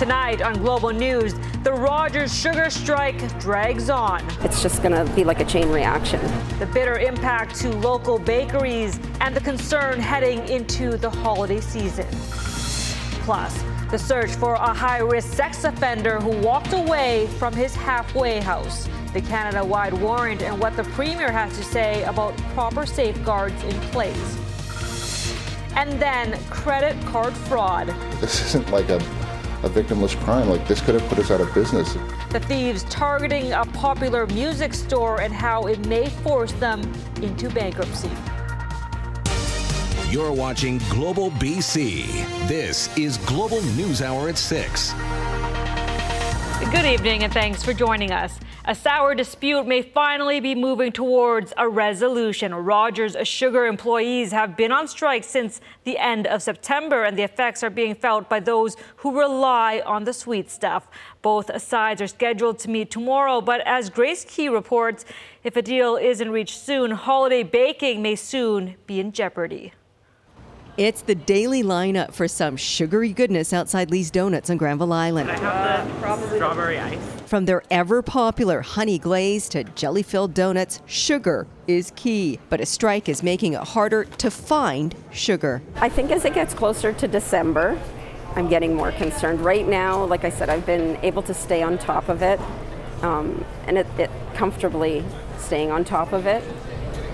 Tonight on Global News, the Rogers sugar strike drags on. It's just going to be like a chain reaction. The bitter impact to local bakeries and the concern heading into the holiday season. Plus, the search for a high risk sex offender who walked away from his halfway house. The Canada wide warrant and what the Premier has to say about proper safeguards in place. And then credit card fraud. This isn't like a a victimless crime. Like this could have put us out of business. The thieves targeting a popular music store and how it may force them into bankruptcy. You're watching Global BC. This is Global News Hour at 6. Good evening and thanks for joining us. A sour dispute may finally be moving towards a resolution. Rogers Sugar employees have been on strike since the end of September, and the effects are being felt by those who rely on the sweet stuff. Both sides are scheduled to meet tomorrow, but as Grace Key reports, if a deal isn't reached soon, holiday baking may soon be in jeopardy. It's the daily lineup for some sugary goodness outside Lee's Donuts on Granville Island. I have the strawberry ice. From their ever popular honey glaze to jelly filled donuts, sugar is key. But a strike is making it harder to find sugar. I think as it gets closer to December, I'm getting more concerned. Right now, like I said, I've been able to stay on top of it um, and it, it comfortably staying on top of it.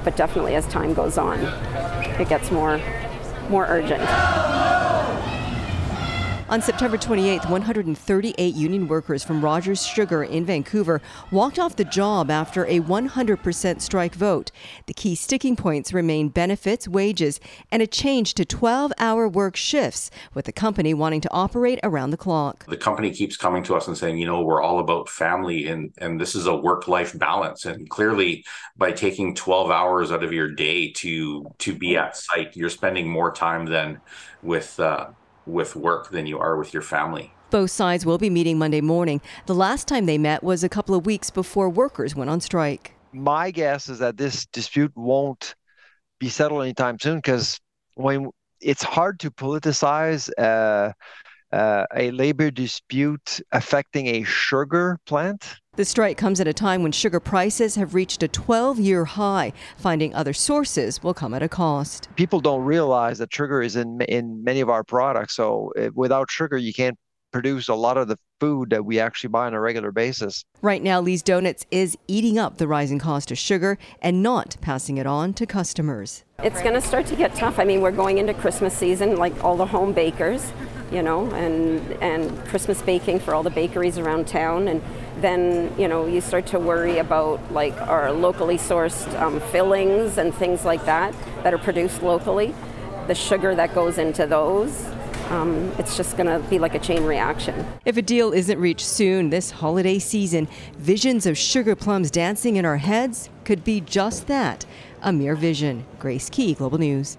But definitely as time goes on, it gets more more urgent. On September 28th, 138 union workers from Rogers Sugar in Vancouver walked off the job after a 100% strike vote. The key sticking points remain benefits, wages, and a change to 12 hour work shifts, with the company wanting to operate around the clock. The company keeps coming to us and saying, you know, we're all about family and, and this is a work life balance. And clearly, by taking 12 hours out of your day to, to be at site, you're spending more time than with, uh, with work than you are with your family. Both sides will be meeting Monday morning. The last time they met was a couple of weeks before workers went on strike. My guess is that this dispute won't be settled anytime soon because when it's hard to politicize uh, uh, a labor dispute affecting a sugar plant. The strike comes at a time when sugar prices have reached a 12 year high. Finding other sources will come at a cost. People don't realize that sugar is in, in many of our products. So uh, without sugar, you can't produce a lot of the food that we actually buy on a regular basis. Right now, Lee's Donuts is eating up the rising cost of sugar and not passing it on to customers. It's going to start to get tough. I mean, we're going into Christmas season, like all the home bakers, you know, and and Christmas baking for all the bakeries around town, and then you know you start to worry about like our locally sourced um, fillings and things like that that are produced locally, the sugar that goes into those. Um, it's just going to be like a chain reaction. If a deal isn't reached soon this holiday season, visions of sugar plums dancing in our heads could be just that a mere vision. Grace Key, Global News.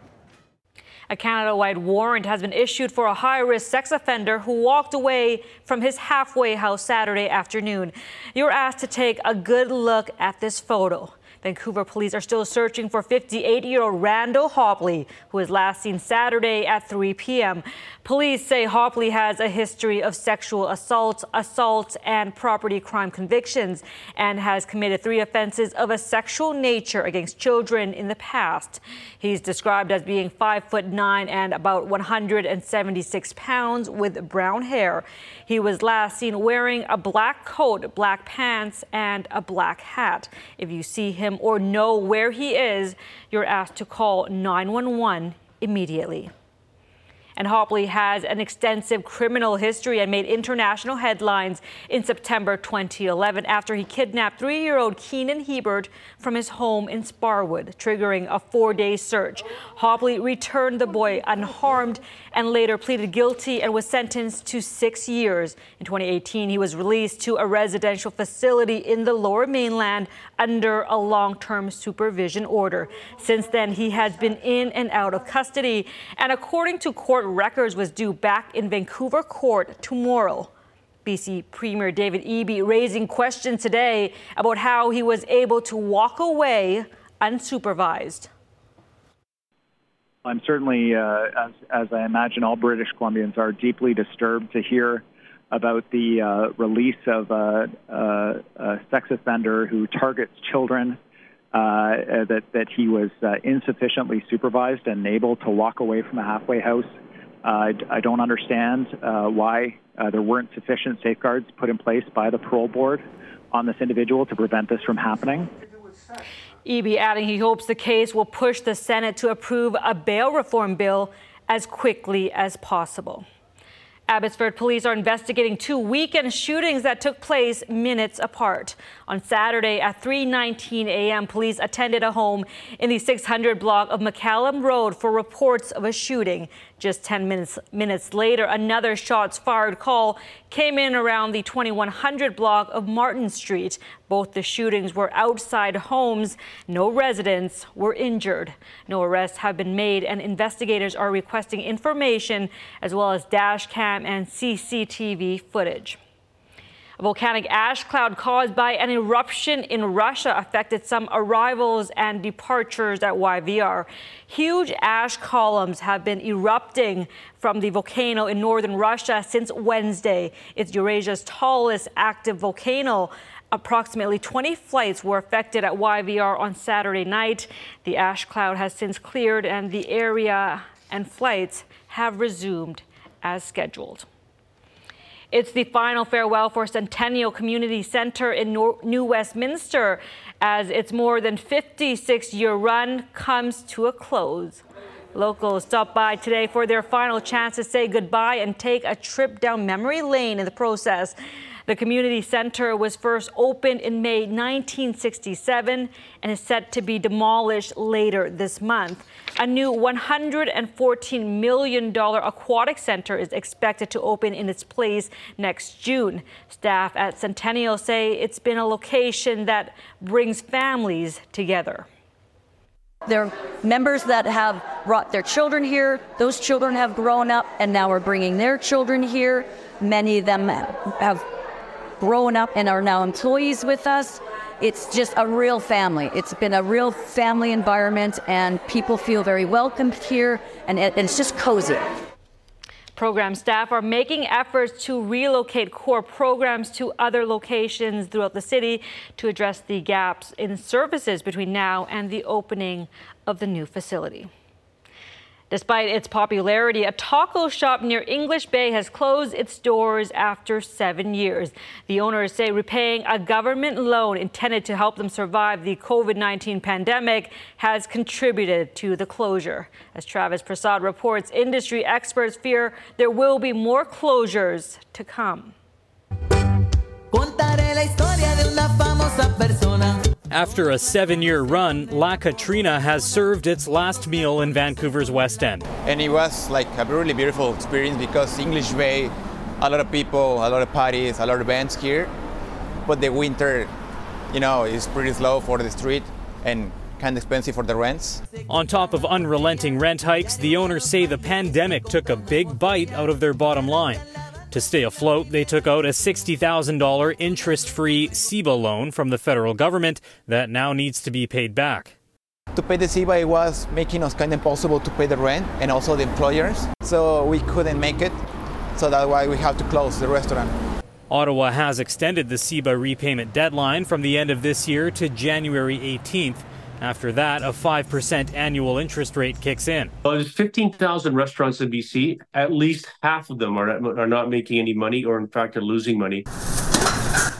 A Canada wide warrant has been issued for a high risk sex offender who walked away from his halfway house Saturday afternoon. You're asked to take a good look at this photo. Vancouver police are still searching for 58 year old Randall Hopley, who was last seen Saturday at 3 p.m. Police say Hopley has a history of sexual assault, assault, and property crime convictions and has committed three offenses of a sexual nature against children in the past. He's described as being 5 foot 9 and about 176 pounds with brown hair. He was last seen wearing a black coat, black pants, and a black hat. If you see him or know where he is, you're asked to call 911 immediately. And Hopley has an extensive criminal history and made international headlines in September 2011 after he kidnapped three year old Kienan Hebert from his home in Sparwood, triggering a four day search. Hopley returned the boy unharmed and later pleaded guilty and was sentenced to six years. In 2018, he was released to a residential facility in the lower mainland under a long term supervision order. Since then, he has been in and out of custody. And according to court records was due back in Vancouver court tomorrow. BC Premier David Eby raising questions today about how he was able to walk away unsupervised. I'm certainly, uh, as, as I imagine all British Columbians are, deeply disturbed to hear about the uh, release of a, a, a, sex offender who targets children, uh, that, that he was uh, insufficiently supervised and able to walk away from a halfway house. Uh, I, I, don't understand uh, why there weren't sufficient safeguards put in place by the parole board on this individual to prevent this from happening. Eby adding he hopes the case will push the Senate to approve a bail reform bill as quickly as possible. Abbotsford police are investigating two weekend shootings that took place minutes apart. On Saturday at 3:19 a.m., police attended a home in the 600 block of McCallum Road for reports of a shooting. Just 10 minutes, minutes later, another shots fired call came in around the 2100 block of Martin Street. Both the shootings were outside homes. No residents were injured. No arrests have been made, and investigators are requesting information as well as dash cam and CCTV footage. A volcanic ash cloud caused by an eruption in Russia affected some arrivals and departures at YVR. Huge ash columns have been erupting from the volcano in northern Russia since Wednesday. It's Eurasia's tallest active volcano. Approximately 20 flights were affected at YVR on Saturday night. The ash cloud has since cleared and the area and flights have resumed as scheduled. It's the final farewell for Centennial Community Center in New Westminster as its more than 56 year run comes to a close. Locals stopped by today for their final chance to say goodbye and take a trip down memory lane in the process. The community center was first opened in May 1967 and is set to be demolished later this month. A new $114 million aquatic center is expected to open in its place next June. Staff at Centennial say it's been a location that brings families together. There are members that have brought their children here. Those children have grown up and now are bringing their children here. Many of them have grown up and are now employees with us. It's just a real family. It's been a real family environment, and people feel very welcomed here, and, and it's just cozy. Program staff are making efforts to relocate core programs to other locations throughout the city to address the gaps in services between now and the opening of the new facility. Despite its popularity, a taco shop near English Bay has closed its doors after seven years. The owners say repaying a government loan intended to help them survive the COVID 19 pandemic has contributed to the closure. As Travis Prasad reports, industry experts fear there will be more closures to come. After a seven year run, La Katrina has served its last meal in Vancouver's West End. And it was like a really beautiful experience because English Bay, a lot of people, a lot of parties, a lot of bands here. But the winter, you know, is pretty slow for the street and kind of expensive for the rents. On top of unrelenting rent hikes, the owners say the pandemic took a big bite out of their bottom line. To stay afloat, they took out a $60,000 interest free CEBA loan from the federal government that now needs to be paid back. To pay the CEBA, it was making us kind of impossible to pay the rent and also the employers. So we couldn't make it. So that's why we have to close the restaurant. Ottawa has extended the CEBA repayment deadline from the end of this year to January 18th. After that, a 5% annual interest rate kicks in. Well, there's 15,000 restaurants in BC. At least half of them are not, are not making any money or, in fact, are losing money.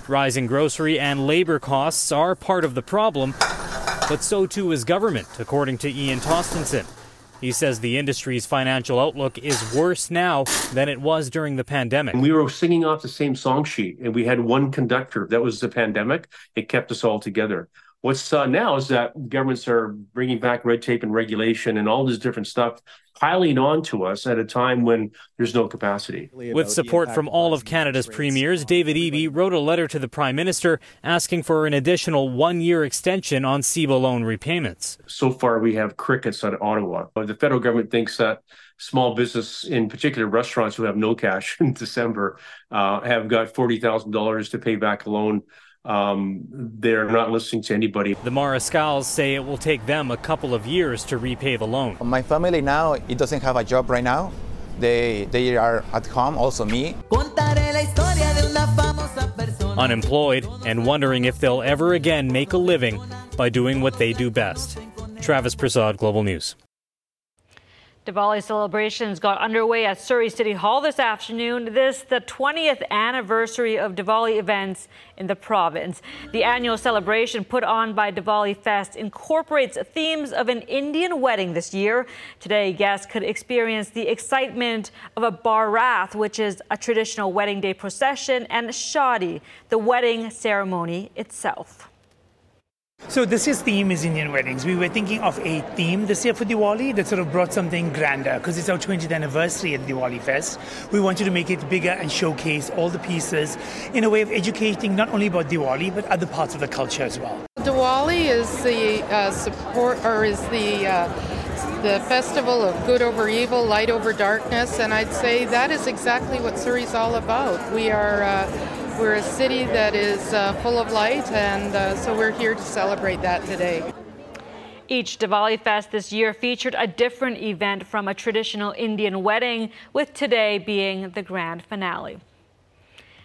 Rising grocery and labor costs are part of the problem, but so too is government, according to Ian Tostenson. He says the industry's financial outlook is worse now than it was during the pandemic. We were singing off the same song sheet, and we had one conductor. That was the pandemic. It kept us all together. What's uh, now is that governments are bringing back red tape and regulation and all this different stuff piling on to us at a time when there's no capacity. With support from all of Canada's premiers, David Eby wrote a letter to the Prime Minister asking for an additional one year extension on CEBA loan repayments. So far, we have crickets out of Ottawa. The federal government thinks that small business, in particular restaurants who have no cash in December, uh, have got $40,000 to pay back a loan um, they're not listening to anybody. The Mariscals say it will take them a couple of years to repay the loan. My family now, it doesn't have a job right now. They, they are at home, also me. unemployed, and wondering if they'll ever again make a living by doing what they do best. Travis Prasad, Global News. Diwali celebrations got underway at Surrey City Hall this afternoon. This the 20th anniversary of Diwali events in the province. The annual celebration put on by Diwali Fest incorporates themes of an Indian wedding this year. Today, guests could experience the excitement of a barath, which is a traditional wedding day procession, and shadi, the wedding ceremony itself. So this year's theme is Indian weddings. We were thinking of a theme this year for Diwali that sort of brought something grander because it's our 20th anniversary at Diwali Fest. We wanted to make it bigger and showcase all the pieces in a way of educating not only about Diwali but other parts of the culture as well. Diwali is the uh, support or is the uh, the festival of good over evil, light over darkness, and I'd say that is exactly what Surrey's all about. We are. Uh, we're a city that is uh, full of light, and uh, so we're here to celebrate that today. Each Diwali Fest this year featured a different event from a traditional Indian wedding, with today being the grand finale.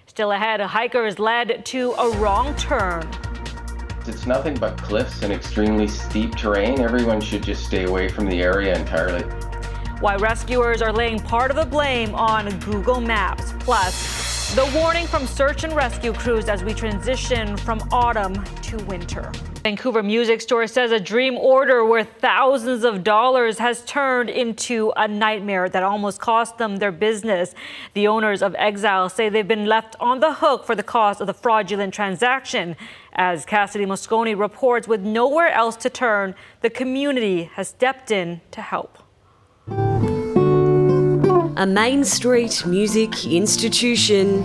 Still ahead, a hiker is led to a wrong turn. It's nothing but cliffs and extremely steep terrain. Everyone should just stay away from the area entirely. Why rescuers are laying part of the blame on Google Maps. Plus, the warning from search and rescue crews as we transition from autumn to winter. Vancouver Music Store says a dream order worth thousands of dollars has turned into a nightmare that almost cost them their business. The owners of Exile say they've been left on the hook for the cost of the fraudulent transaction. As Cassidy Mosconi reports, with nowhere else to turn, the community has stepped in to help a Main Street music institution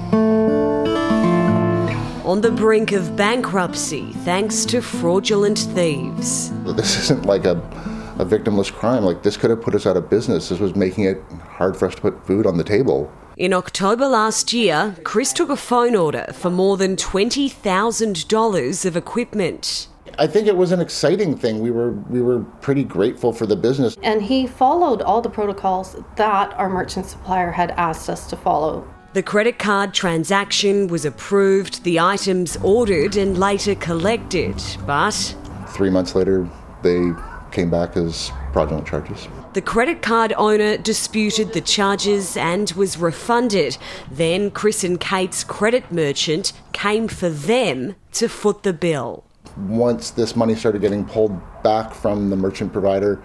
on the brink of bankruptcy thanks to fraudulent thieves. This isn't like a, a victimless crime. Like, this could have put us out of business. This was making it hard for us to put food on the table. In October last year, Chris took a phone order for more than $20,000 of equipment. I think it was an exciting thing. We were we were pretty grateful for the business. And he followed all the protocols that our merchant supplier had asked us to follow. The credit card transaction was approved, the items ordered and later collected, but 3 months later they came back as fraudulent charges. The credit card owner disputed the charges and was refunded. Then Chris and Kate's credit merchant came for them to foot the bill once this money started getting pulled back from the merchant provider,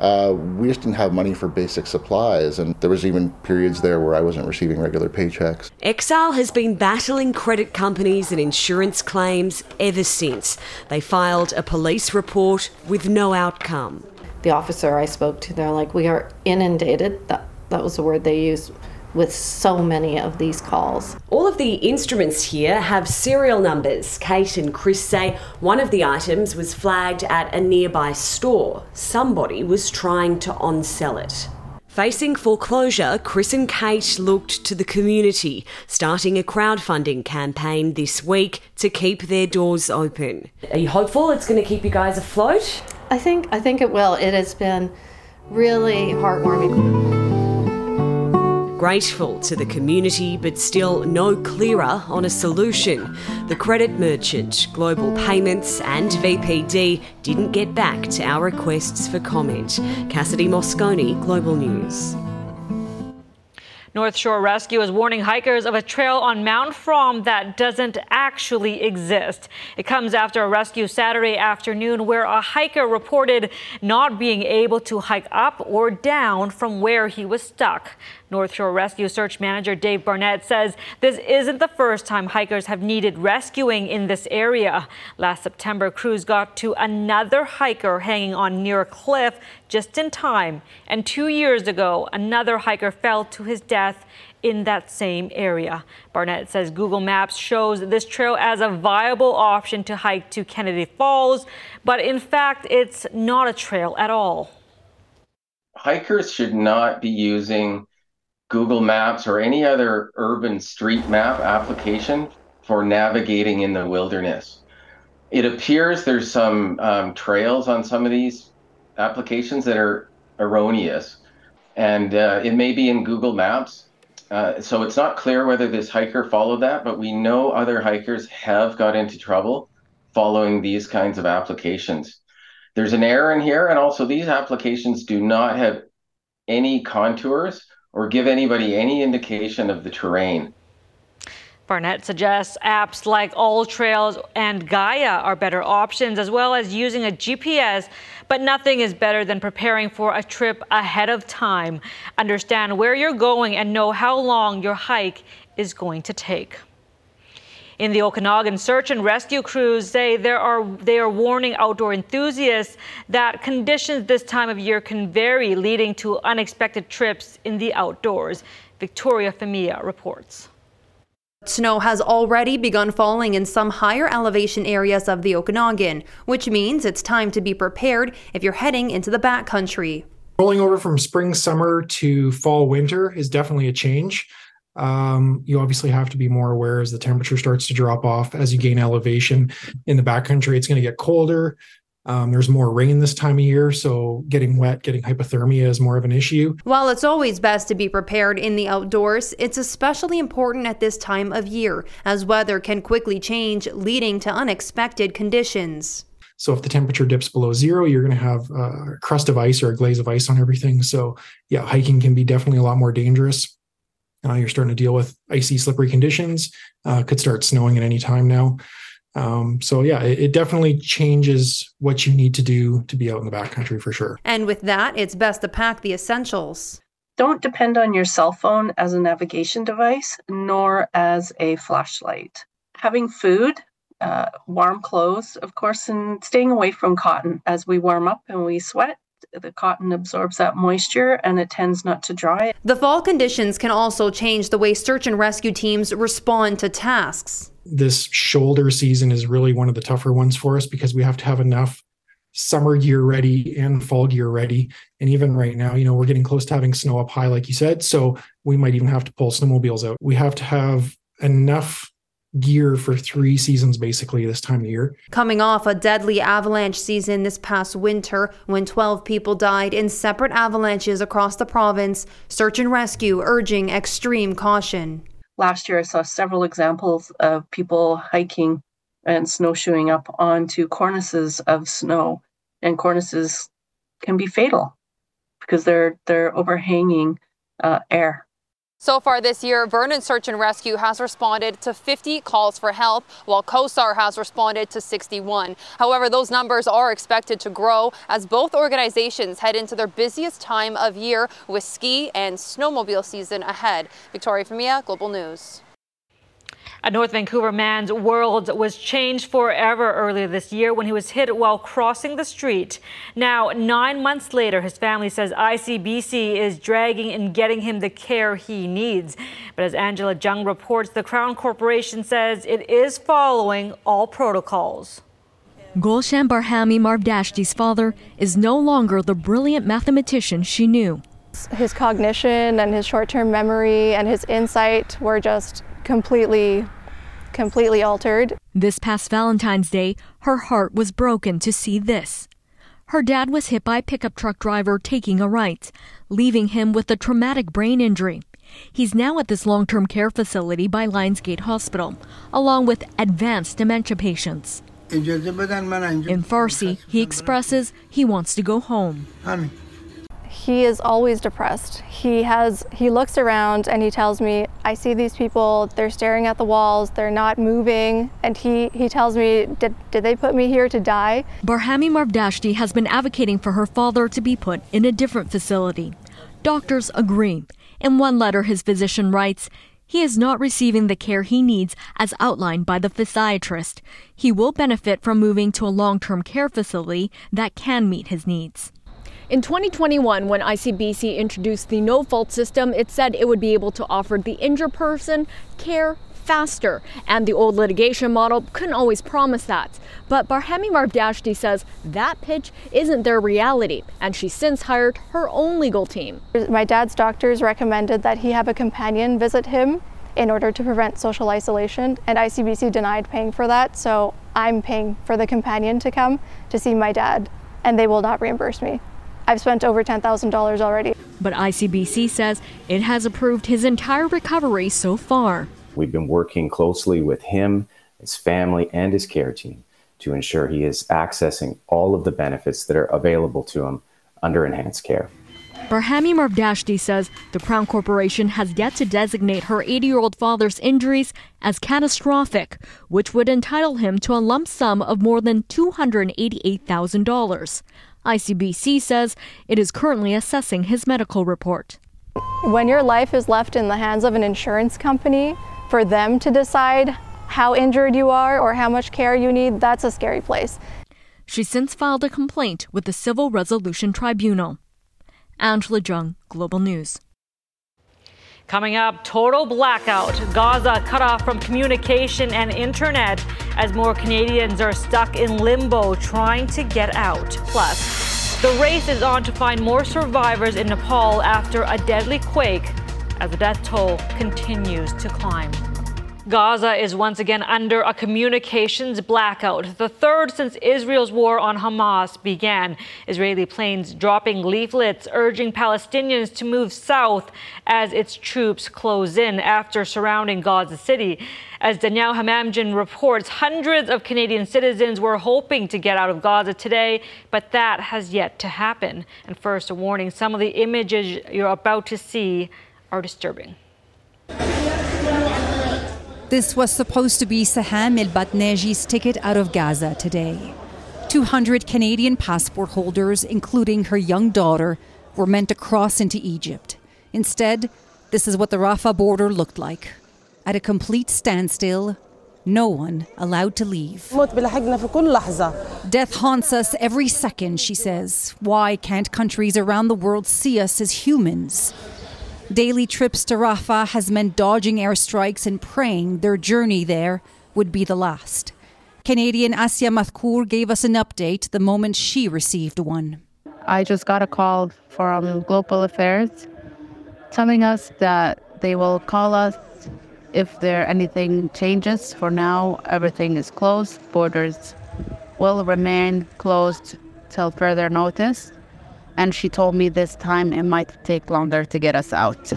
uh, we just didn't have money for basic supplies, and there was even periods there where I wasn't receiving regular paychecks. Exile has been battling credit companies and insurance claims ever since. They filed a police report with no outcome. The officer I spoke to, they're like, "We are inundated." That that was the word they used with so many of these calls. All of the instruments here have serial numbers. Kate and Chris say one of the items was flagged at a nearby store. Somebody was trying to on-sell it. Facing foreclosure, Chris and Kate looked to the community, starting a crowdfunding campaign this week to keep their doors open. Are you hopeful it's going to keep you guys afloat? I think I think it will. It has been really heartwarming grateful to the community but still no clearer on a solution. The credit merchant, Global Payments, and VPD didn't get back to our requests for comment. Cassidy Mosconi, Global News. North Shore Rescue is warning hikers of a trail on Mount Fromme that doesn't actually exist. It comes after a rescue Saturday afternoon where a hiker reported not being able to hike up or down from where he was stuck. North Shore Rescue Search Manager Dave Barnett says this isn't the first time hikers have needed rescuing in this area. Last September, crews got to another hiker hanging on near a cliff just in time. And two years ago, another hiker fell to his death in that same area. Barnett says Google Maps shows this trail as a viable option to hike to Kennedy Falls, but in fact, it's not a trail at all. Hikers should not be using Google Maps or any other urban street map application for navigating in the wilderness. It appears there's some um, trails on some of these applications that are erroneous, and uh, it may be in Google Maps, Uh, so it's not clear whether this hiker followed that, but we know other hikers have got into trouble following these kinds of applications. There's an error in here, and also these applications do not have any contours or give anybody any indication of the terrain. Barnett suggests apps like All Trails and Gaia are better options, as well as using a GPS, but nothing is better than preparing for a trip ahead of time. Understand where you're going and know how long your hike is going to take. In the Okanagan, search and rescue crews say there are they are warning outdoor enthusiasts that conditions this time of year can vary, leading to unexpected trips in the outdoors. Victoria Femia reports. Snow has already begun falling in some higher elevation areas of the Okanagan, which means it's time to be prepared if you're heading into the backcountry. Rolling over from spring, summer to fall, winter is definitely a change. Um, you obviously have to be more aware as the temperature starts to drop off as you gain elevation in the backcountry. It's going to get colder. Um, there's more rain this time of year, so getting wet, getting hypothermia is more of an issue. While it's always best to be prepared in the outdoors, it's especially important at this time of year as weather can quickly change, leading to unexpected conditions. So if the temperature dips below zero, you're going to have a crust of ice or a glaze of ice on everything. So yeah, hiking can be definitely a lot more dangerous. Uh, you're starting to deal with icy, slippery conditions. Uh, could start snowing at any time now. Um, so yeah, it, it, definitely changes what you need to do to be out in the backcountry for sure. And with that, it's best to pack the essentials. Don't depend on your cell phone as a navigation device, nor as a flashlight. Having food, uh, warm clothes, of course, and staying away from cotton as we warm up and we sweat the cotton absorbs that moisture and it tends not to dry. The fall conditions can also change the way search and rescue teams respond to tasks. This shoulder season is really one of the tougher ones for us because we have to have enough summer gear ready and fall gear ready. And even right now, you know, we're getting close to having snow up high, like you said. So we might even have to pull snowmobiles out. We have to have enough gear for three seasons basically this time of year. Coming off a deadly avalanche season this past winter when 12 people died in separate avalanches across the province, search and rescue urging extreme caution. Last year, I saw several examples of people hiking and snowshoeing up onto cornices of snow, and cornices can be fatal because they're they're overhanging uh, air. So far this year, Vernon Search and Rescue has responded to 50 calls for help, while COSAR has responded to 61. However, those numbers are expected to grow as both organizations head into their busiest time of year with ski and snowmobile season ahead. Victoria Femia, Global News. A North Vancouver man's world was changed forever earlier this year when he was hit while crossing the street. Now, nine months later, his family says ICBC is dragging in getting him the care he needs. But as Angela Jung reports, the Crown Corporation says it is following all protocols. Gulshan Barhami Mardashti's father is no longer the brilliant mathematician she knew. His cognition and his short term memory and his insight were just completely completely altered. This past Valentine's Day, her heart was broken to see this. Her dad was hit by a pickup truck driver taking a right, leaving him with a traumatic brain injury. He's now at this long term care facility by Lionsgate Hospital, along with advanced dementia patients. In Farsi, he expresses he wants to go home he is always depressed. He has he looks around and he tells me, I see these people, they're staring at the walls, they're not moving, and he he tells me, did, did they put me here to die? Barhami Mardashti has been advocating for her father to be put in a different facility. Doctors agree. In one letter his physician writes, he is not receiving the care he needs as outlined by the physiatrist. He will benefit from moving to a long term care facility that can meet his needs. In 2021, when ICBC introduced the no fault system, it said it would be able to offer the injured person care faster, and the old litigation model couldn't always promise that. But Barhami Mardashti says that pitch isn't their reality, and she's since hired her own legal team. My dad's doctors recommended that he have a companion visit him in order to prevent social isolation, and ICBC denied paying for that, so I'm paying for the companion to come to see my dad, and they will not reimburse me. I've spent over $10,000 already. But ICBC says it has approved his entire recovery so far. We've been working closely with him, his family, and his care team to ensure he is accessing all of the benefits that are available to him under enhanced care. Barhami Mardashti says the Crown Corporation has yet to designate her 80 year old father's injuries as catastrophic, which would entitle him to a lump sum of more than $288,000. ICBC says it is currently assessing his medical report. When your life is left in the hands of an insurance company, for them to decide how injured you are or how much care you need, that's a scary place. She's since filed a complaint with the Civil Resolution Tribunal. Angela Jung, Global News. Coming up, total blackout. Gaza cut off from communication and internet as more Canadians are stuck in limbo trying to get out. Plus, the race is on to find more survivors in Nepal after a deadly quake as the death toll continues to climb. Gaza is once again under a communications blackout, the third since Israel's war on Hamas began. Israeli planes dropping leaflets urging Palestinians to move south as its troops close in after surrounding Gaza City. As Danielle Hamamdjian reports, hundreds of Canadian citizens were hoping to get out of Gaza today, but that has yet to happen. And first, a warning some of the images you're about to see are disturbing. This was supposed to be Saham El Batneji's ticket out of Gaza today. 200 Canadian passport holders, including her young daughter, were meant to cross into Egypt. Instead, this is what the Rafah border looked like. At a complete standstill, no one allowed to leave. Death haunts us every second, she says. Why can't countries around the world see us as humans? Daily trips to Rafah has meant dodging airstrikes and praying their journey there would be the last. Canadian Asya Mathkour gave us an update the moment she received one. I just got a call from Global Affairs telling us that they will call us if there anything changes. For now, everything is closed. Borders will remain closed till further notice and she told me this time it might take longer to get us out.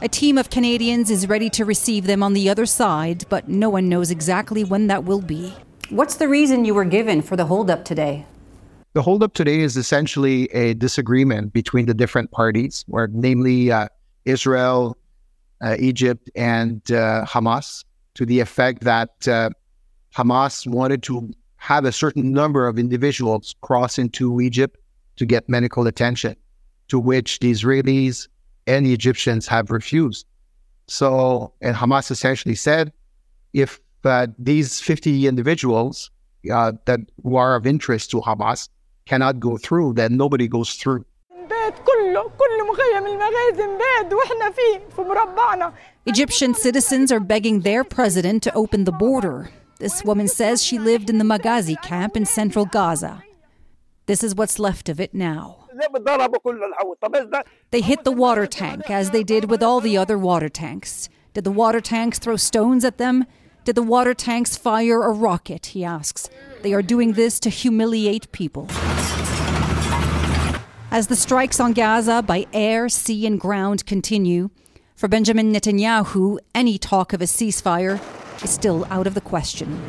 A team of Canadians is ready to receive them on the other side, but no one knows exactly when that will be. What's the reason you were given for the holdup today? The holdup today is essentially a disagreement between the different parties, or namely uh, Israel, uh, Egypt, and uh, Hamas, to the effect that uh, Hamas wanted to have a certain number of individuals cross into Egypt to get medical attention, to which the Israelis and the Egyptians have refused. So, and Hamas essentially said, if uh, these 50 individuals uh, that who are of interest to Hamas cannot go through, then nobody goes through. Egyptian citizens are begging their president to open the border. This woman says she lived in the Maghazi camp in central Gaza. This is what's left of it now. They hit the water tank, as they did with all the other water tanks. Did the water tanks throw stones at them? Did the water tanks fire a rocket? He asks. They are doing this to humiliate people. As the strikes on Gaza by air, sea, and ground continue, for Benjamin Netanyahu, any talk of a ceasefire is still out of the question.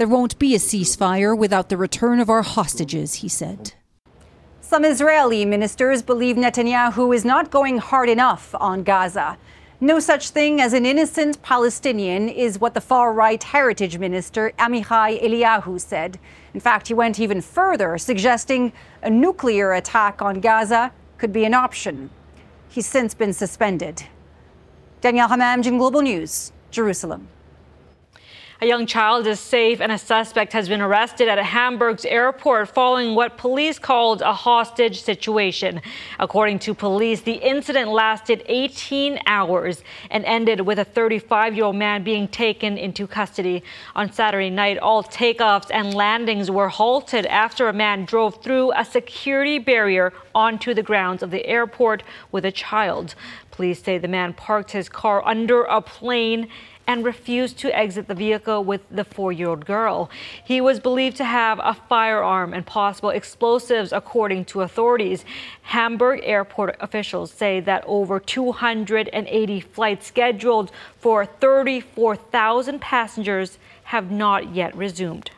There won't be a ceasefire without the return of our hostages, he said. Some Israeli ministers believe Netanyahu is not going hard enough on Gaza. No such thing as an innocent Palestinian is what the far right heritage minister Amichai Eliyahu said. In fact, he went even further, suggesting a nuclear attack on Gaza could be an option. He's since been suspended. Danielle Hamamdjian, Global News, Jerusalem. A young child is safe and a suspect has been arrested at Hamburg's airport following what police called a hostage situation. According to police, the incident lasted 18 hours and ended with a 35 year old man being taken into custody. On Saturday night, all takeoffs and landings were halted after a man drove through a security barrier onto the grounds of the airport with a child. Police say the man parked his car under a plane and refused to exit the vehicle with the four year old girl. He was believed to have a firearm and possible explosives, according to authorities. Hamburg airport officials say that over 280 flights scheduled for 34,000 passengers have not yet resumed.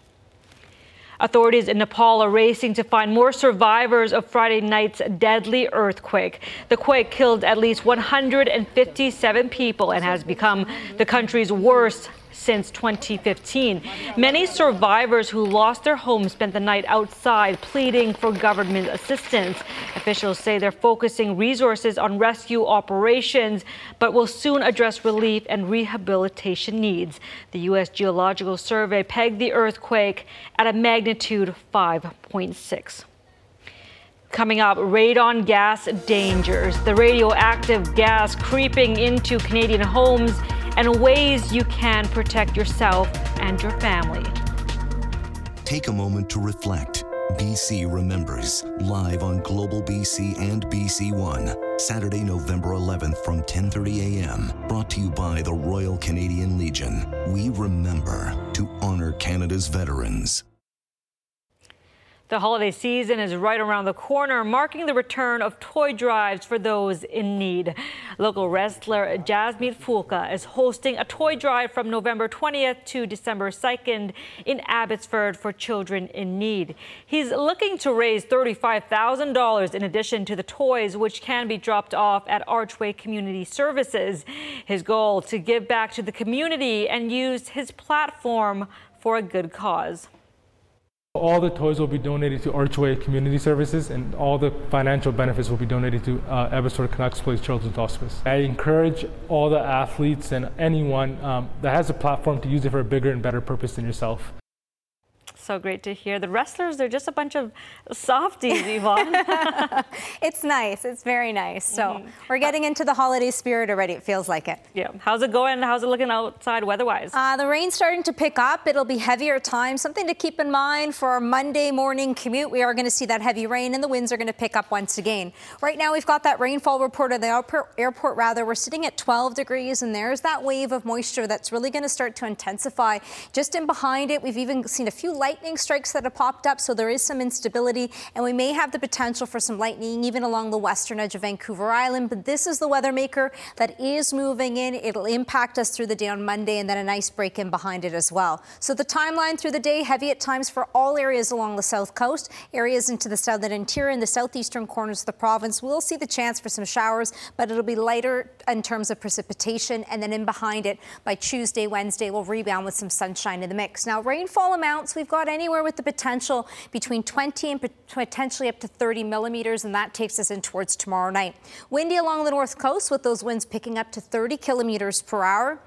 Authorities in Nepal are racing to find more survivors of Friday night's deadly earthquake. The quake killed at least 157 people and has become the country's worst since 2015. Many survivors who lost their homes spent the night outside pleading for government assistance. Officials say they're focusing resources on rescue operations, but will soon address relief and rehabilitation needs. The U.S. Geological Survey pegged the earthquake at a magnitude 5.6. Coming up, radon gas dangers. The radioactive gas creeping into Canadian homes and ways you can protect yourself and your family. Take a moment to reflect. BC Remembers, live on Global BC and BC One, Saturday, November 11th from 10:30 a.m. Brought to you by the Royal Canadian Legion. We remember to honor Canada's veterans. The holiday season is right around the corner, marking the return of toy drives for those in need. Local wrestler Jasmeet Fulka is hosting a toy drive from November 20th to December 2nd in Abbotsford for children in need. He's looking to raise $35,000 in addition to the toys, which can be dropped off at Archway Community Services. His goal to give back to the community and use his platform for a good cause. All the toys will be donated to Archway Community Services, and all the financial benefits will be donated to uh, Abbotsford Canucks Place Children's Hospice. I encourage all the athletes and anyone um, that has a platform to use it for a bigger and better purpose than yourself. So great to hear. The wrestlers, they're just a bunch of softies, Yvonne. it's nice. It's very nice. So mm-hmm. we're getting into the holiday spirit already. It feels like it. Yeah. How's it going? How's it looking outside weather-wise? Uh, the rain's starting to pick up. It'll be heavier time. Something to keep in mind for our Monday morning commute. We are going to see that heavy rain and the winds are going to pick up once again. Right now, we've got that rainfall report at the airport, rather. We're sitting at 12 degrees and there's that wave of moisture that's really going to start to intensify. Just in behind it, we've even seen a few light lightning strikes that have popped up, so there is some instability, and we may have the potential for some lightning even along the western edge of Vancouver Island. But this is the weather maker that is moving in. It'll impact us through the day on Monday, and then a nice break in behind it as well. So the timeline through the day heavy at times for all areas along the south coast, areas into the southern interior and the southeastern corners of the province. We'll see the chance for some showers, but it'll be lighter in terms of precipitation, and then in behind it by Tuesday, Wednesday, we'll rebound with some sunshine in the mix. Now, rainfall amounts we've got anywhere with the potential between 20 and potentially up to 30 millimeters, and that takes us in towards tomorrow night. Windy along the north coast with those winds picking up to 30 kilometers per hour.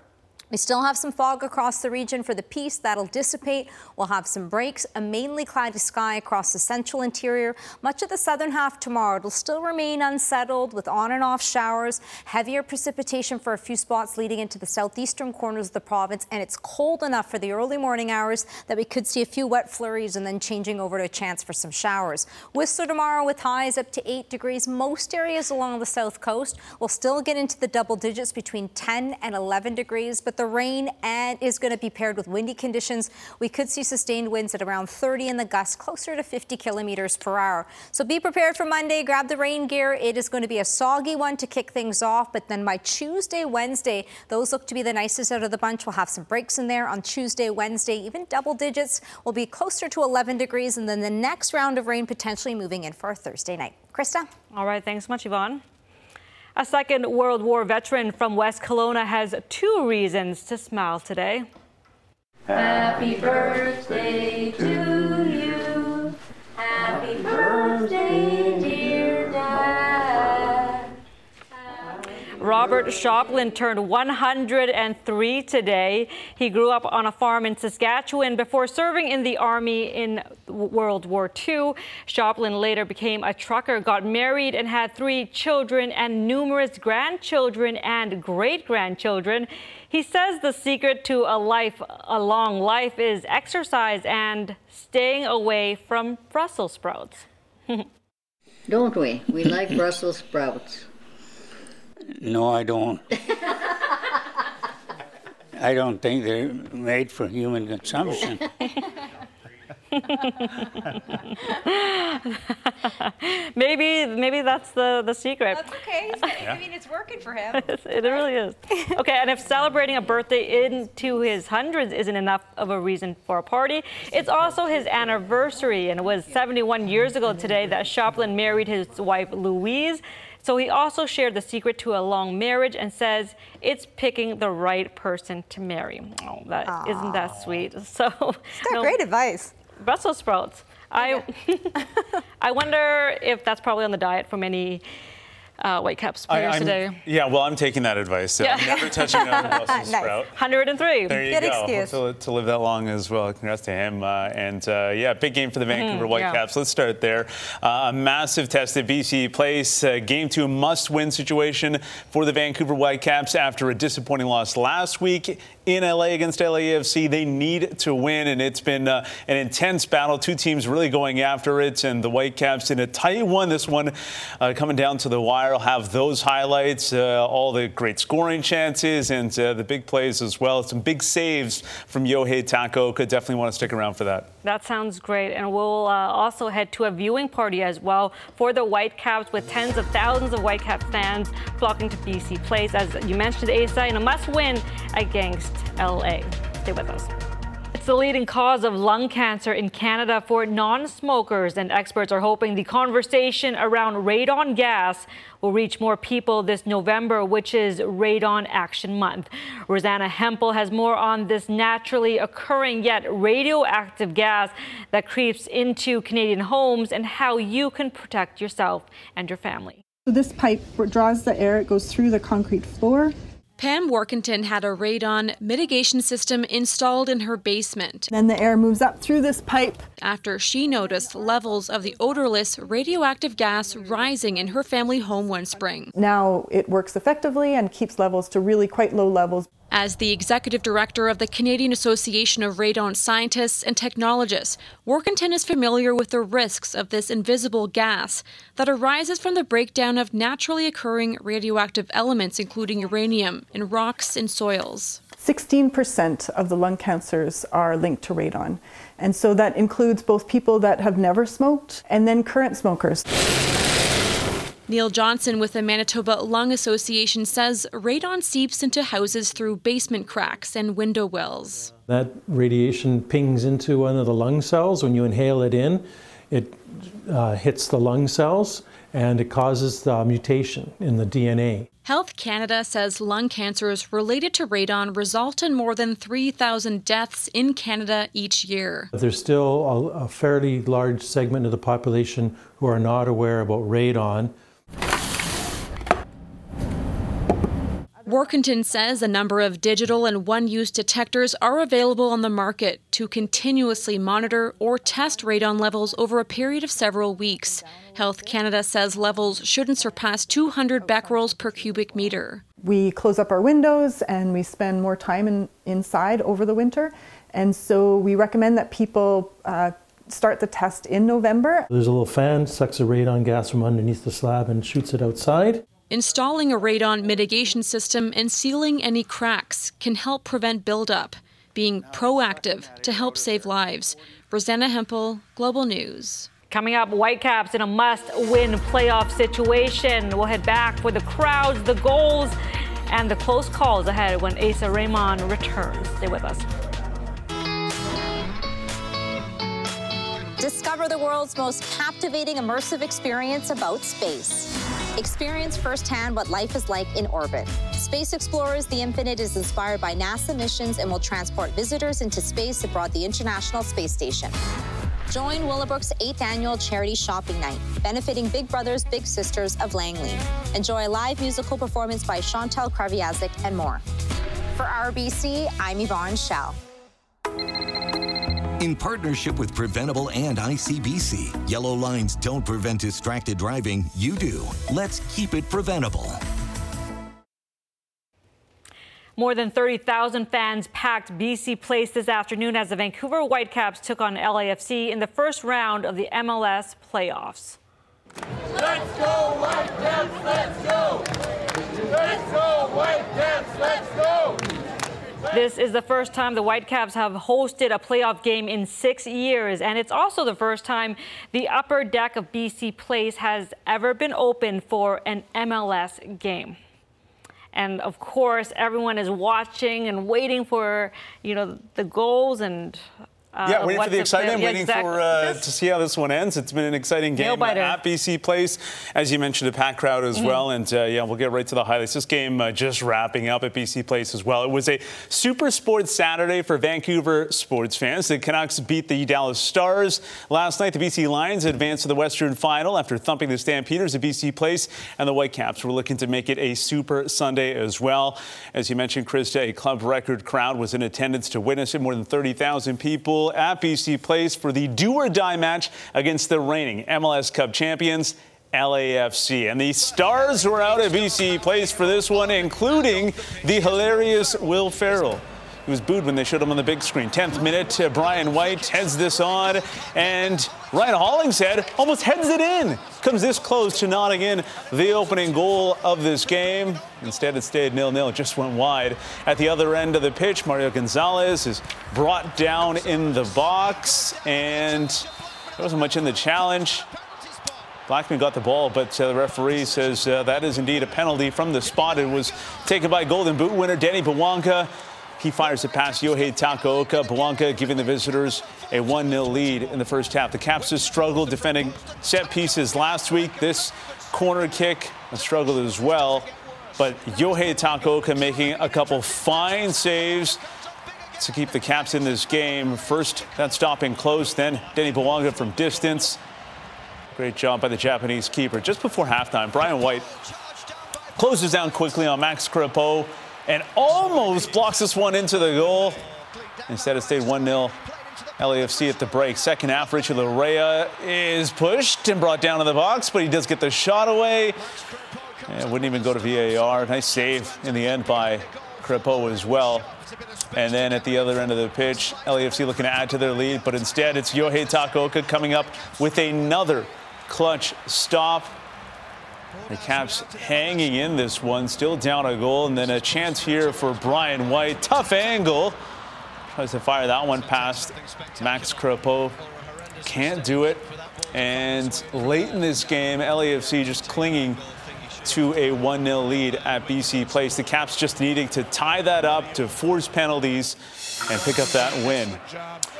We still have some fog across the region for the peace. That'll dissipate. We'll have some breaks, a mainly cloudy sky across the central interior. Much of the southern half tomorrow. It'll still remain unsettled with on and off showers, heavier precipitation for a few spots leading into the southeastern corners of the province. And it's cold enough for the early morning hours that we could see a few wet flurries and then changing over to a chance for some showers. Whistler tomorrow with highs up to 8 degrees. Most areas along the south coast will still get into the double digits between 10 and 11 degrees. But the rain and is going to be paired with windy conditions. We could see sustained winds at around 30 in the gusts, closer to 50 kilometers per hour. So be prepared for Monday. Grab the rain gear. It is going to be a soggy one to kick things off. But then by Tuesday, Wednesday, those look to be the nicest out of the bunch. We'll have some breaks in there on Tuesday, Wednesday, even double digits. will be closer to 11 degrees. And then the next round of rain potentially moving in for Thursday night. Krista? All right. Thanks so much, Yvonne. A Second World War veteran from West Kelowna has two reasons to smile today. Happy birthday to you. Happy birthday, Robert Shoplin turned 103 today. He grew up on a farm in Saskatchewan before serving in the Army in World War II. Shoplin later became a trucker, got married, and had three children and numerous grandchildren and great grandchildren. He says the secret to a life, a long life, is exercise and staying away from Brussels sprouts. Don't we? We like Brussels sprouts. No, I don't. I don't think they're made for human consumption. maybe maybe that's the the secret. That's okay. He's getting, I mean, it's working for him. it really is. Okay, and if celebrating a birthday into his hundreds isn't enough of a reason for a party, it's also his anniversary, and it was 71 years ago today that Shopland married his wife Louise. So he also shared the secret to a long marriage and says it's picking the right person to marry. Oh, that not that sweet. So He's got great advice. Brussels sprouts. I I wonder if that's probably on the diet for many uh, Whitecaps players I'm- today. Yeah, well, I'm taking that advice. So Yeah. I'm never touching another Brussels Nice. sprout. 103. There you Good go. excuse. To, to live that long as well. Congrats to him. Uh, and uh, yeah, big game for the Vancouver Mhm, yeah. Whitecaps. Let's start there. Uh, a massive test at BC Place. Uh, game two, must-win situation for the Vancouver Whitecaps after a disappointing loss last week in LA against LAFC. They need to win, and it's been uh, an intense battle. Two teams really going after it, and the Whitecaps in a tight one. This one uh, coming down to the wire. will have those highlights, uh, all the great scoring chances, and uh, the big plays as well. Some big saves from Yohei Takaoka. Could definitely want to stick around for that. That sounds great. And we'll uh, also head to a viewing party as well for the Whitecaps with tens of thousands of Whitecap fans flocking to BC Place, as you mentioned, Asa, in a must win against LA. Stay with us. It's the leading cause of lung cancer in Canada for non smokers, and experts are hoping the conversation around radon gas will reach more people this November, which is Radon Action Month. Rosanna Hempel has more on this naturally occurring yet radioactive gas that creeps into Canadian homes and how you can protect yourself and your family. So this pipe draws the air, it goes through the concrete floor. Pam Warkentin had a radon mitigation system installed in her basement. Then the air moves up through this pipe. After she noticed levels of the odorless radioactive gas rising in her family home one spring. Now it works effectively and keeps levels to really quite low levels. As the executive director of the Canadian Association of Radon Scientists and Technologists, Warkentin is familiar with the risks of this invisible gas that arises from the breakdown of naturally occurring radioactive elements, including uranium, in rocks and soils. 16% of the lung cancers are linked to radon. And so that includes both people that have never smoked and then current smokers. Neil Johnson with the Manitoba Lung Association says radon seeps into houses through basement cracks and window wells. That radiation pings into one of the lung cells. When you inhale it in, it uh, hits the lung cells and it causes the mutation in the DNA. Health Canada says lung cancers related to radon result in more than 3,000 deaths in Canada each year. There's still a, a fairly large segment of the population who are not aware about radon. Warkentin says a number of digital and one use detectors are available on the market to continuously monitor or test radon levels over a period of several weeks. Health Canada says levels shouldn't surpass 200 becquerels per cubic meter. We close up our windows and we spend more time in, inside over the winter. And so we recommend that people uh, start the test in November. There's a little fan, sucks the radon gas from underneath the slab and shoots it outside. Installing a radon mitigation system and sealing any cracks can help prevent buildup, being proactive to help save lives. Rosanna Hempel, Global News. Coming up, Whitecaps in a must-win playoff situation. We'll head back for the crowds, the goals, and the close calls ahead when Asa Raymond returns. Stay with us. Discover the world's most captivating immersive experience about space. Experience firsthand what life is like in orbit. Space Explorers The Infinite is inspired by NASA missions and will transport visitors into space aboard the International Space Station. Join Willowbrook's 8th annual charity shopping night, benefiting Big Brothers Big Sisters of Langley. Enjoy a live musical performance by Chantal Kreviazuk and more. For RBC, I'm Yvonne Shell. In partnership with Preventable and ICBC, yellow lines don't prevent distracted driving, you do. Let's keep it preventable. More than 30,000 fans packed BC Place this afternoon as the Vancouver Whitecaps took on LAFC in the first round of the MLS playoffs. Let's go, Whitecaps, let's go! Let's go, Whitecaps, let's go! This is the first time the Whitecaps have hosted a playoff game in six years, and it's also the first time the upper deck of BC Place has ever been open for an MLS game. And of course, everyone is watching and waiting for, you know, the goals and uh, yeah, waiting for the excitement, yeah, waiting exactly. for uh, to see how this one ends. It's been an exciting game at BC Place, as you mentioned, a packed crowd as mm-hmm. well. And uh, yeah, we'll get right to the highlights. This game uh, just wrapping up at BC Place as well. It was a super sports Saturday for Vancouver sports fans. The Canucks beat the Dallas Stars last night. The BC Lions advanced to the Western Final after thumping the Stampeders at BC Place, and the Whitecaps were looking to make it a super Sunday as well. As you mentioned, Krista, a club record crowd was in attendance to witness it. More than 30,000 people at BC Place for the do or die match against the reigning MLS Cup champions. LAFC. And the stars were out at BC Place for this one, including the hilarious Will Ferrell. He was booed when they showed him on the big screen. 10th minute, uh, Brian White heads this on, and Ryan Hollingshead almost heads it in. Comes this close to nodding in the opening goal of this game. Instead, it stayed nil-nil, just went wide. At the other end of the pitch, Mario Gonzalez is brought down in the box, and there wasn't much in the challenge. Blackmon got the ball, but uh, the referee says uh, that is indeed a penalty from the spot. It was taken by Golden Boot winner Denis Bouanga. He fires it past Yohei Takaoka. Bouanga giving the visitors a 1 0 lead in the first half. The Caps just struggled defending set pieces last week. This corner kick struggled as well. But Yohei Takaoka making a couple fine saves to keep the Caps in this game. First, that stopping close, then Denis Bouanga from distance. Great job by the Japanese keeper. Just before halftime, Brian White closes down quickly on Max Crepeau and almost blocks this one into the goal. Instead, it stayed 1 0 LAFC at the break. Second half, Richie Laryea is pushed and brought down in the box, but he does get the shot away. And wouldn't even go to VAR. Nice save in the end by Crepeau as well. And then at the other end of the pitch, LAFC looking to add to their lead, but instead it's Yohei Takaoka coming up with another clutch stop. The Caps hanging in this one, still down a goal, and then a chance here for Brian White. Tough angle. Tries to fire that one past Max Crepeau. Can't do it. And late in this game, LAFC just clinging to a 1 0 lead at BC Place. The Caps just needing to tie that up to force penalties and pick up that win.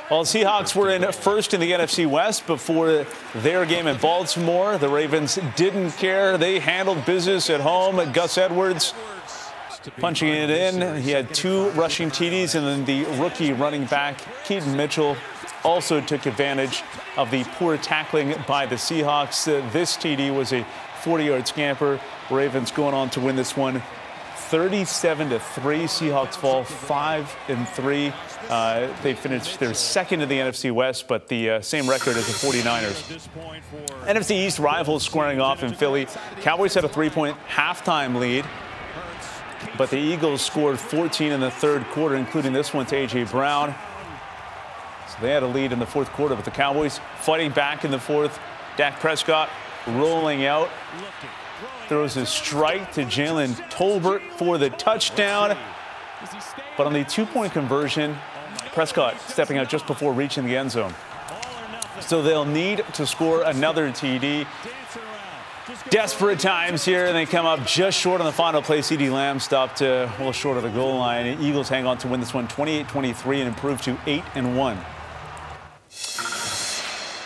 Well, the Seahawks were in first in the NFC West before their game in Baltimore. The Ravens didn't care. They handled business at home. Gus Edwards punching it in. He had two rushing TDs, and then the rookie running back, Keaton Mitchell, also took advantage of the poor tackling by the Seahawks. This TD was a 40 yard scamper. Ravens going on to win this one 37 to 3. Seahawks fall 5 and 3. Uh, they finished their second in the NFC West, but the uh, same record as the 49ers. NFC East rivals squaring off in Philly. Cowboys had a three point halftime lead, but the Eagles scored 14 in the third quarter, including this one to A.J. Brown. So they had a lead in the fourth quarter, but the Cowboys fighting back in the fourth. Dak Prescott rolling out. Throws a strike to Jalen Tolbert for the touchdown. But on the two point conversion, Prescott stepping out just before reaching the end zone. So they'll need to score another TD. Desperate times here, and they come up just short on the final play. CeeDee Lamb stopped uh, a little short of the goal line. Eagles hang on to win this one 28 23 and improve to 8 and 1.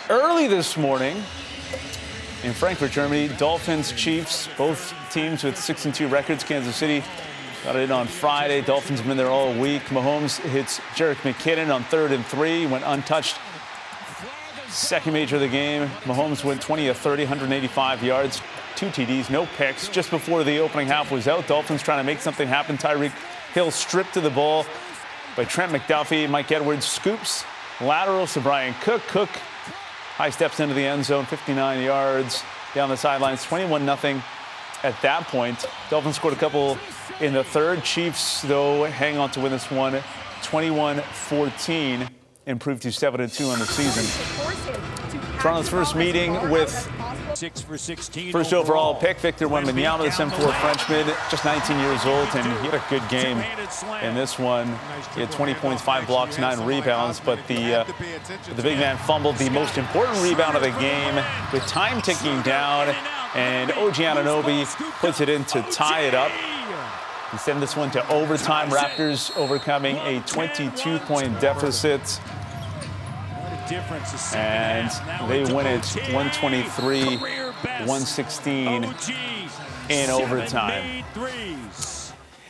Early this morning, in Frankfurt, Germany. Dolphins, Chiefs, both teams with 6 and 2 records. Kansas City got it in on Friday. Dolphins have been there all week. Mahomes hits Jerick McKinnon on third and three, went untouched. Second major of the game. Mahomes went 20 of 30, 185 yards, two TDs, no picks. Just before the opening half was out, Dolphins trying to make something happen. Tyreek Hill stripped to the ball by Trent McDuffie. Mike Edwards scoops lateral to Bryan Cook. Cook High steps into the end zone, 59 yards down the sidelines, 21 0 at that point. Dolphins scored a couple in the third. Chiefs, though, hang on to win this one 21 14, improved to 7 2 on the season. Toronto's first meeting with Six for 16. First overall pick, Victor Wembanyama, the 7'4 Frenchman, just 19 years old, and he had a good game in this one. He had 20 points, five blocks, nine rebounds, but the uh, the big man fumbled the most important rebound of the game with time ticking down, and OG Anunoby puts it in to tie it up. He send this one to overtime. Raptors overcoming a 22-point deficit. And they win it 123 116 in overtime.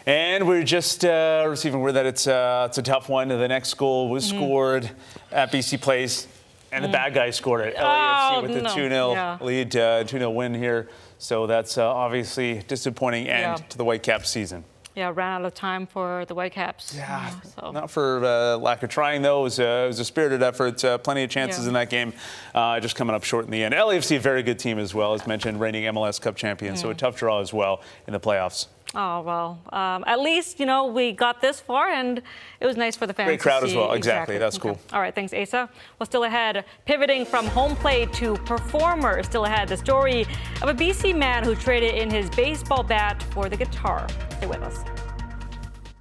And we're just uh, receiving word that it's, uh, it's a tough one. The next goal was Mhm. scored at BC Place, and the Mm. bad guy scored it. Oh, with the no. 2 0 Yeah. lead, uh, 2 0 win here. So that's uh, obviously disappointing end Yeah. to the Whitecaps season. Yeah, ran out of time for the Whitecaps. Yeah. So. Not for uh, lack of trying, though. It was, a, it was a spirited effort. Uh, plenty of chances Yeah. in that game. Uh, just coming up short in the end. LAFC, a very good team as well, as mentioned, reigning MLS Cup champion. So a tough draw as well in the playoffs. Oh well, um, at least you know we got this far, and it was nice for the fans. Great to crowd as see. well. Exactly. That's Okay. cool. All right, thanks, Asa. Well, still ahead, pivoting from home plate to performer. Still ahead, the story of a BC man who traded in his baseball bat for the guitar. Stay with us.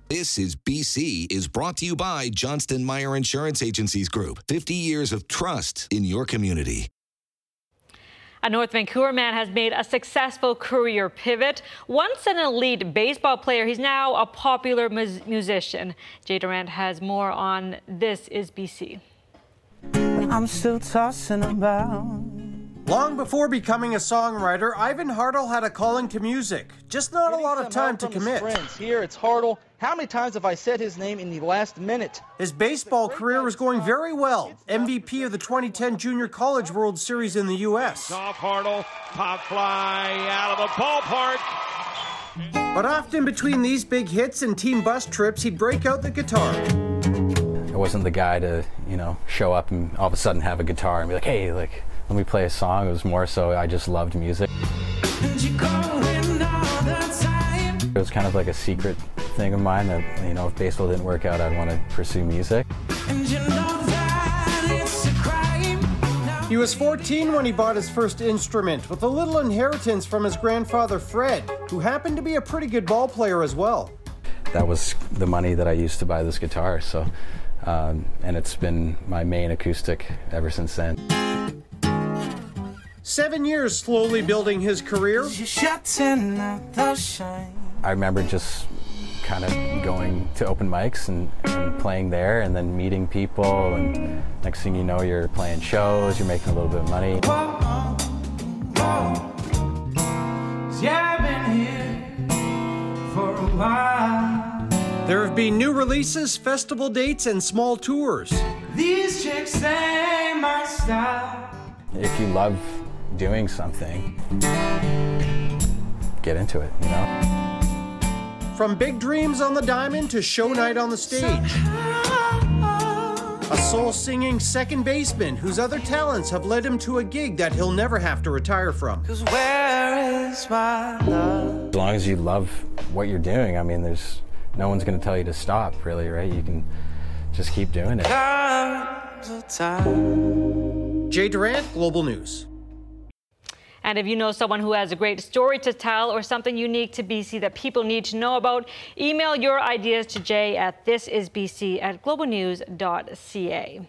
This is BC is brought to you by Johnston Meier Insurance Agencies Group. 50 years of trust in your community. A North Vancouver man has made a successful career pivot. Once an elite baseball player, he's now a popular mus- musician. Jay Durant has more on This is BC. I'm still tossing about. Long before becoming a songwriter, Ivan Hartle had a calling to music, just not a lot of time to commit. Friends, here it's Hartle. How many times have I said his name in the last minute? His baseball career was going very well. MVP of the 2010 Junior College World Series in the U.S. Off Hartle, pop fly out of the ballpark. But often between these big hits and team bus trips, he'd break out the guitar. I wasn't the guy to, you know, show up and all of a sudden have a guitar and be like, hey, like, let me play a song. It was more so I just loved music. It was kind of like a secret thing of mine that, you know, if baseball didn't work out, I'd want to pursue music. He was 14 when he bought his first instrument, with a little inheritance from his grandfather Fred, who happened to be a pretty good ball player as well. That was the money that I used to buy this guitar. So, um, and it's been my main acoustic ever since then. Seven years slowly building his career. I remember just kind of going to open mics and, and playing there and then meeting people and next thing you know you're playing shows you're making a little bit of money Yeah, I've been here for a while. There have been new releases, festival dates, and small tours. These chicks say my style. if you love doing something get into it you know From big dreams on the diamond to show night on the stage. A soul singing second baseman whose other talents have led him to a gig that he'll never have to retire from. Where is my love? As long as you love what you're doing, I mean, there's no one's going to tell you to stop, really, right? You can just keep doing it. Jay Durant, Global News. And if you know someone who has a great story to tell or something unique to BC that people need to know about, email your ideas to Jay at thisisbc at globalnews.ca.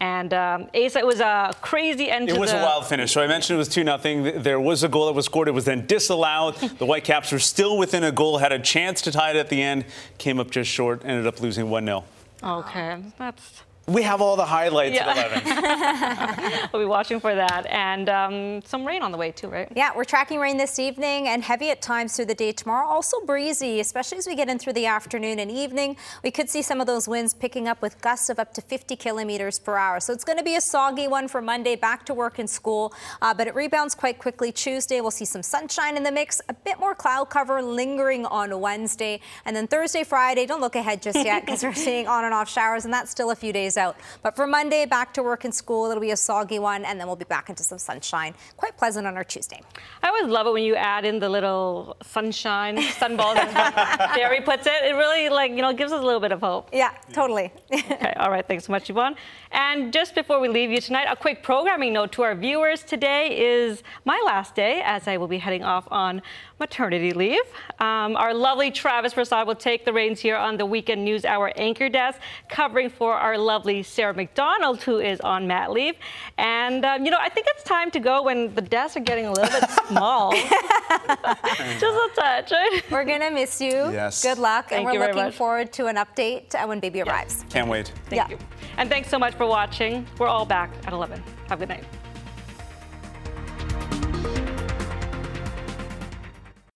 And um, Asa, it was a crazy end It was the a wild finish. So I mentioned it was 2 0. There was a goal that was scored. It was then disallowed. the Whitecaps were still within a goal, had a chance to tie it at the end, came up just short, ended up losing 1 0. Okay, that's. We have all the highlights Yeah. at 11. we'll be watching for that. And um, some rain on the way, too, right? Yeah, we're tracking rain this evening and heavy at times through the day tomorrow. Also breezy, especially as we get in through the afternoon and evening. We could see some of those winds picking up with gusts of up to 50 kilometers per hour. So it's going to be a soggy one for Monday, back to work and school. Uh, but it rebounds quite quickly. Tuesday, we'll see some sunshine in the mix, a bit more cloud cover lingering on Wednesday. And then Thursday, Friday, don't look ahead just yet because we're seeing on and off showers, and that's still a few days days out. But for Monday, back to work and school, it'll be a soggy one, and then we'll be back into some sunshine. Quite pleasant on our Tuesday. I always love it when you add in the little sunshine, sunballs, as Barry puts it. It really, like, you know, gives us a little bit of hope. Yeah, totally. okay, all right. Thanks so much, Yvonne. And just before we leave you tonight, a quick programming note to our viewers. Today is my last day as I will be heading off on maternity leave. Um, our lovely Travis Prasad will take the reins here on the Weekend News Hour anchor desk, covering for our lovely Sarah McDonald, who is on mat leave. And, um, you know, I think it's time to go when the desks are getting a little bit small. Just a touch, right? We're going to miss you. Yes. Good luck. Thank and we're you very looking much. forward to an update when baby arrives. Can't wait. Thank you. And thanks so much for watching. We're all back at 11. Have a good night.